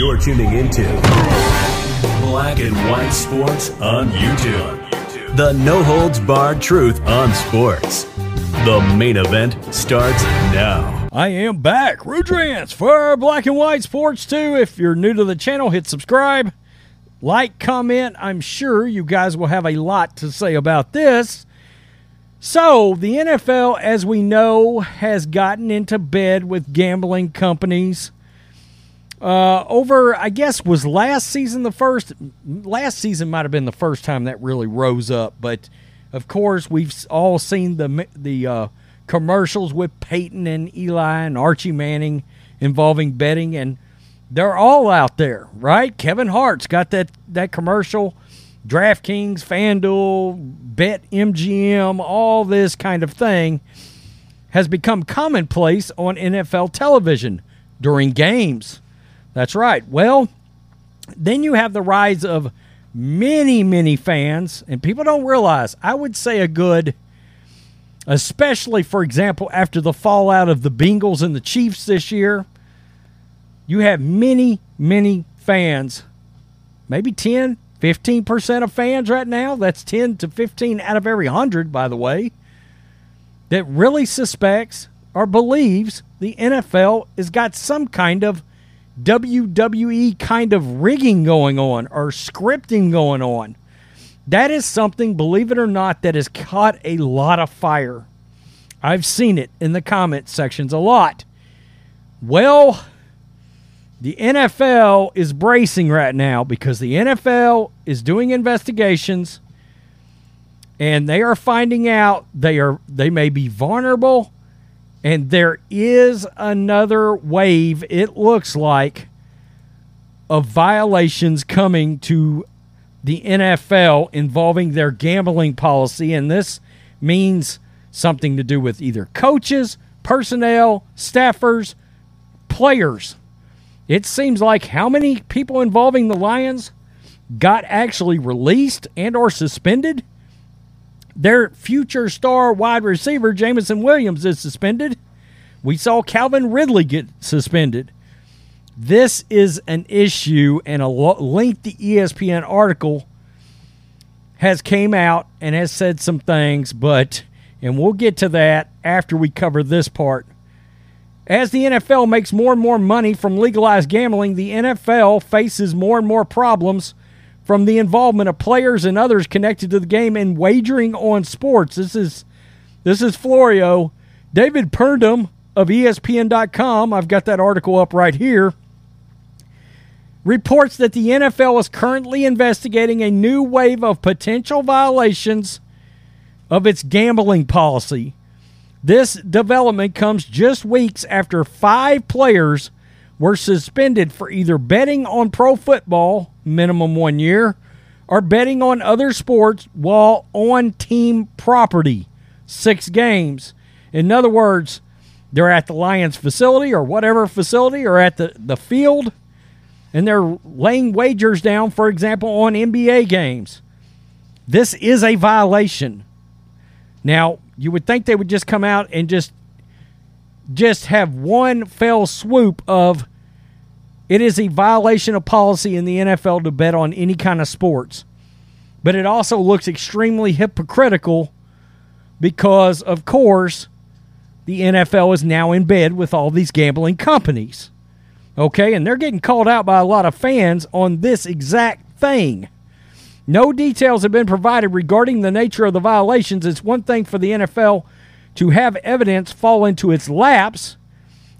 You're tuning into Black and White Sports on YouTube. The no holds barred truth on sports. The main event starts now. I am back, Rudrance, for Black and White Sports 2. If you're new to the channel, hit subscribe, like, comment. I'm sure you guys will have a lot to say about this. So, the NFL, as we know, has gotten into bed with gambling companies. Uh, over, I guess, was last season the first? Last season might have been the first time that really rose up. But of course, we've all seen the the uh, commercials with Peyton and Eli and Archie Manning involving betting, and they're all out there, right? Kevin Hart's got that that commercial DraftKings, FanDuel, Bet MGM, all this kind of thing has become commonplace on NFL television during games. That's right. Well, then you have the rise of many, many fans, and people don't realize, I would say a good, especially, for example, after the fallout of the Bengals and the Chiefs this year, you have many, many fans, maybe 10, 15% of fans right now, that's 10 to 15 out of every 100, by the way, that really suspects or believes the NFL has got some kind of WWE kind of rigging going on or scripting going on. That is something, believe it or not, that has caught a lot of fire. I've seen it in the comment sections a lot. Well, the NFL is bracing right now because the NFL is doing investigations and they are finding out they are they may be vulnerable and there is another wave it looks like of violations coming to the NFL involving their gambling policy and this means something to do with either coaches, personnel, staffers, players it seems like how many people involving the Lions got actually released and or suspended? Their future star wide receiver Jameson Williams is suspended. We saw Calvin Ridley get suspended. This is an issue and a lengthy ESPN article has came out and has said some things, but and we'll get to that after we cover this part as the NFL makes more and more money from legalized gambling, the NFL faces more and more problems from the involvement of players and others connected to the game in wagering on sports. This is this is Florio. David Purdum of ESPN.com, I've got that article up right here, reports that the NFL is currently investigating a new wave of potential violations of its gambling policy. This development comes just weeks after five players were suspended for either betting on pro football, minimum one year, are betting on other sports while on team property, six games. In other words, they're at the Lions facility or whatever facility or at the, the field, and they're laying wagers down, for example, on NBA games. This is a violation. Now, you would think they would just come out and just just have one fell swoop of it is a violation of policy in the NFL to bet on any kind of sports. But it also looks extremely hypocritical because of course the NFL is now in bed with all these gambling companies. Okay, and they're getting called out by a lot of fans on this exact thing. No details have been provided regarding the nature of the violations. It's one thing for the NFL to have evidence fall into its laps,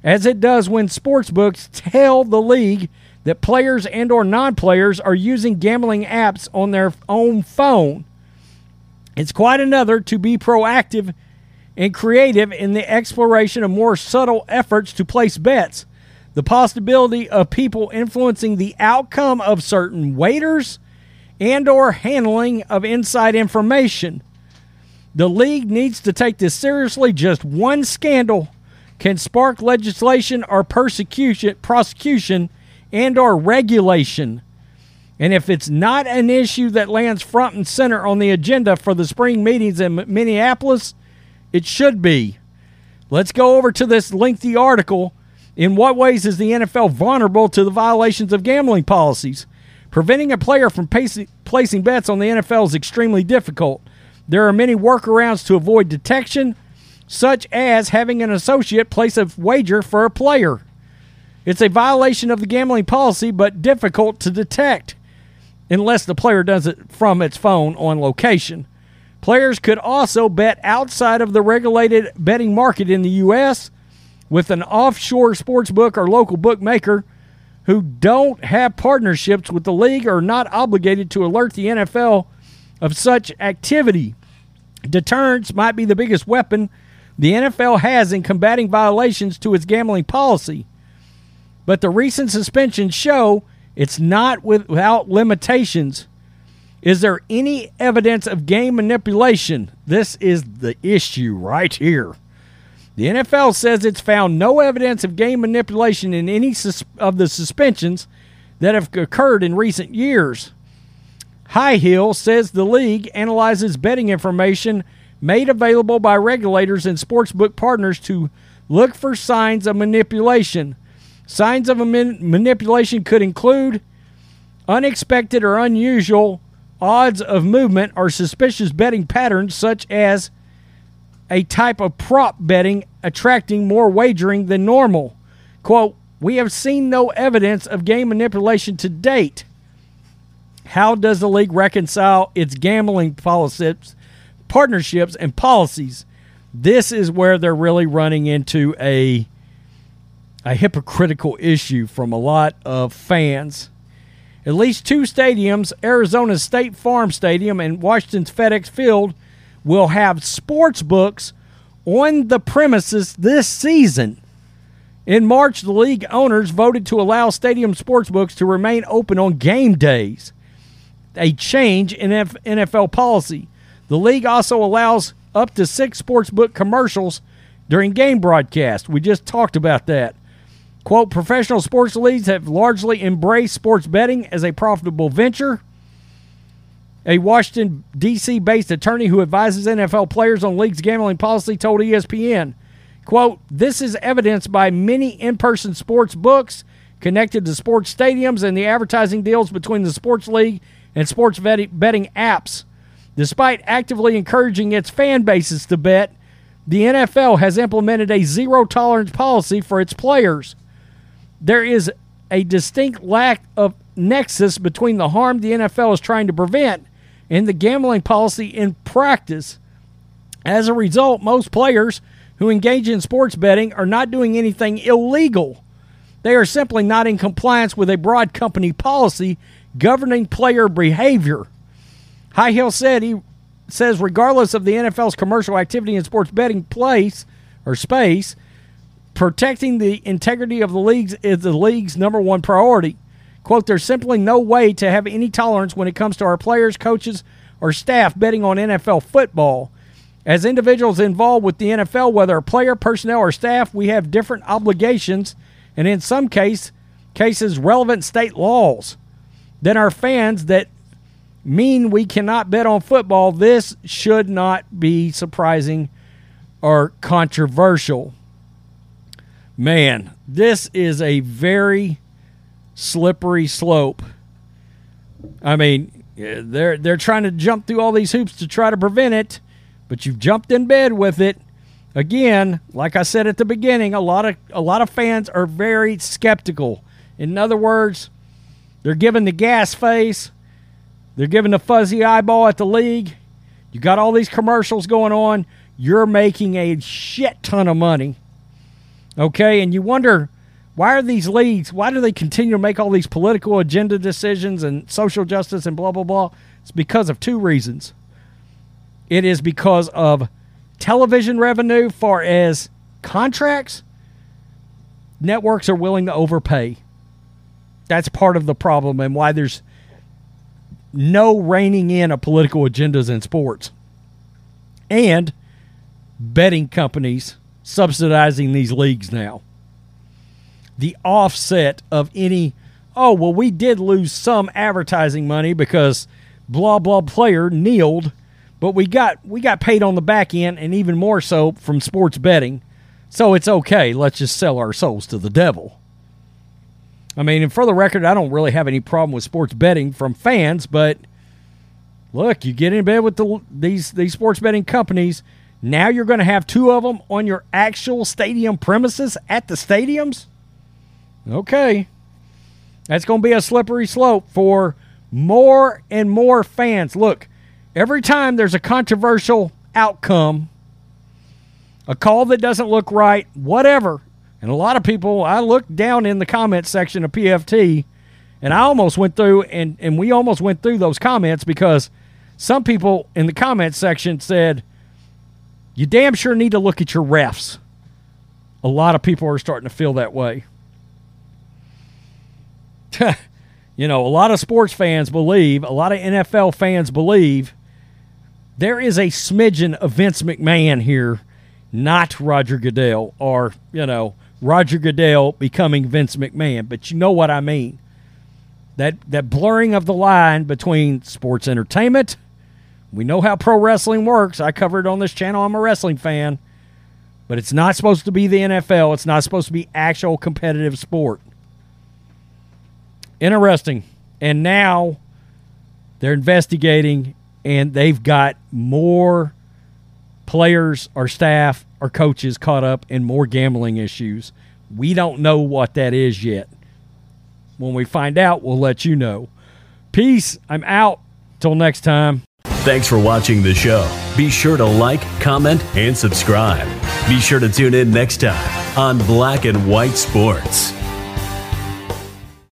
as it does when sports books tell the league that players and or non-players are using gambling apps on their own phone. It's quite another to be proactive and creative in the exploration of more subtle efforts to place bets. The possibility of people influencing the outcome of certain waiters and or handling of inside information. The league needs to take this seriously. Just one scandal can spark legislation or persecution, prosecution and or regulation. And if it's not an issue that lands front and center on the agenda for the spring meetings in Minneapolis, it should be. Let's go over to this lengthy article In what ways is the NFL vulnerable to the violations of gambling policies? Preventing a player from placing bets on the NFL is extremely difficult. There are many workarounds to avoid detection, such as having an associate place a wager for a player. It's a violation of the gambling policy, but difficult to detect unless the player does it from its phone on location. Players could also bet outside of the regulated betting market in the U.S. with an offshore sports book or local bookmaker who don't have partnerships with the league or are not obligated to alert the NFL of such activity. Deterrence might be the biggest weapon the NFL has in combating violations to its gambling policy. But the recent suspensions show it's not without limitations. Is there any evidence of game manipulation? This is the issue right here. The NFL says it's found no evidence of game manipulation in any sus- of the suspensions that have occurred in recent years. Highhill says the league analyzes betting information made available by regulators and sportsbook partners to look for signs of manipulation. Signs of man- manipulation could include unexpected or unusual odds of movement or suspicious betting patterns, such as a type of prop betting attracting more wagering than normal. Quote, we have seen no evidence of game manipulation to date. How does the league reconcile its gambling policies, partnerships, and policies? This is where they're really running into a a hypocritical issue from a lot of fans. At least two stadiums, Arizona's State Farm Stadium and Washington's FedEx Field, will have sports books on the premises this season. In March, the league owners voted to allow stadium sports books to remain open on game days, a change in NFL policy. The league also allows up to six sports book commercials during game broadcast. We just talked about that. Quote, professional sports leagues have largely embraced sports betting as a profitable venture. A Washington, D.C. based attorney who advises NFL players on league's gambling policy told ESPN, quote, This is evidenced by many in person sports books connected to sports stadiums and the advertising deals between the sports league and sports betting apps. Despite actively encouraging its fan bases to bet, the NFL has implemented a zero tolerance policy for its players. There is a distinct lack of nexus between the harm the NFL is trying to prevent and the gambling policy in practice. As a result, most players who engage in sports betting are not doing anything illegal. They are simply not in compliance with a broad company policy governing player behavior. Highhill said he says regardless of the NFL's commercial activity in sports betting place or space, protecting the integrity of the leagues is the league's number one priority. Quote, there's simply no way to have any tolerance when it comes to our players, coaches, or staff betting on NFL football. As individuals involved with the NFL, whether a player, personnel, or staff, we have different obligations and in some case, cases relevant state laws than our fans that mean we cannot bet on football. This should not be surprising or controversial. Man, this is a very slippery slope. I mean, they're they're trying to jump through all these hoops to try to prevent it, but you've jumped in bed with it. Again, like I said at the beginning, a lot of a lot of fans are very skeptical. In other words, they're giving the gas face, they're giving the fuzzy eyeball at the league. You got all these commercials going on. You're making a shit ton of money. Okay, and you wonder why are these leagues, why do they continue to make all these political agenda decisions and social justice and blah, blah, blah? It's because of two reasons. It is because of television revenue, far as contracts, networks are willing to overpay. That's part of the problem and why there's no reining in of political agendas in sports. And betting companies subsidizing these leagues now the offset of any, oh, well, we did lose some advertising money because blah, blah player kneeled, but we got we got paid on the back end and even more so from sports betting. So it's okay. Let's just sell our souls to the devil. I mean, and for the record, I don't really have any problem with sports betting from fans, but look, you get in bed with the, these these sports betting companies. Now you're going to have two of them on your actual stadium premises at the stadiums. Okay, that's going to be a slippery slope for more and more fans. Look, every time there's a controversial outcome, a call that doesn't look right, whatever, and a lot of people, I looked down in the comment section of PFT and I almost went through and, and we almost went through those comments because some people in the comment section said, You damn sure need to look at your refs. A lot of people are starting to feel that way. you know, a lot of sports fans believe, a lot of NFL fans believe there is a smidgen of Vince McMahon here, not Roger Goodell or, you know, Roger Goodell becoming Vince McMahon, but you know what I mean. That that blurring of the line between sports entertainment. We know how pro wrestling works. I covered it on this channel. I'm a wrestling fan. But it's not supposed to be the NFL. It's not supposed to be actual competitive sport. Interesting. And now they're investigating and they've got more players or staff or coaches caught up in more gambling issues. We don't know what that is yet. When we find out, we'll let you know. Peace. I'm out. Till next time. Thanks for watching the show. Be sure to like, comment, and subscribe. Be sure to tune in next time on Black and White Sports.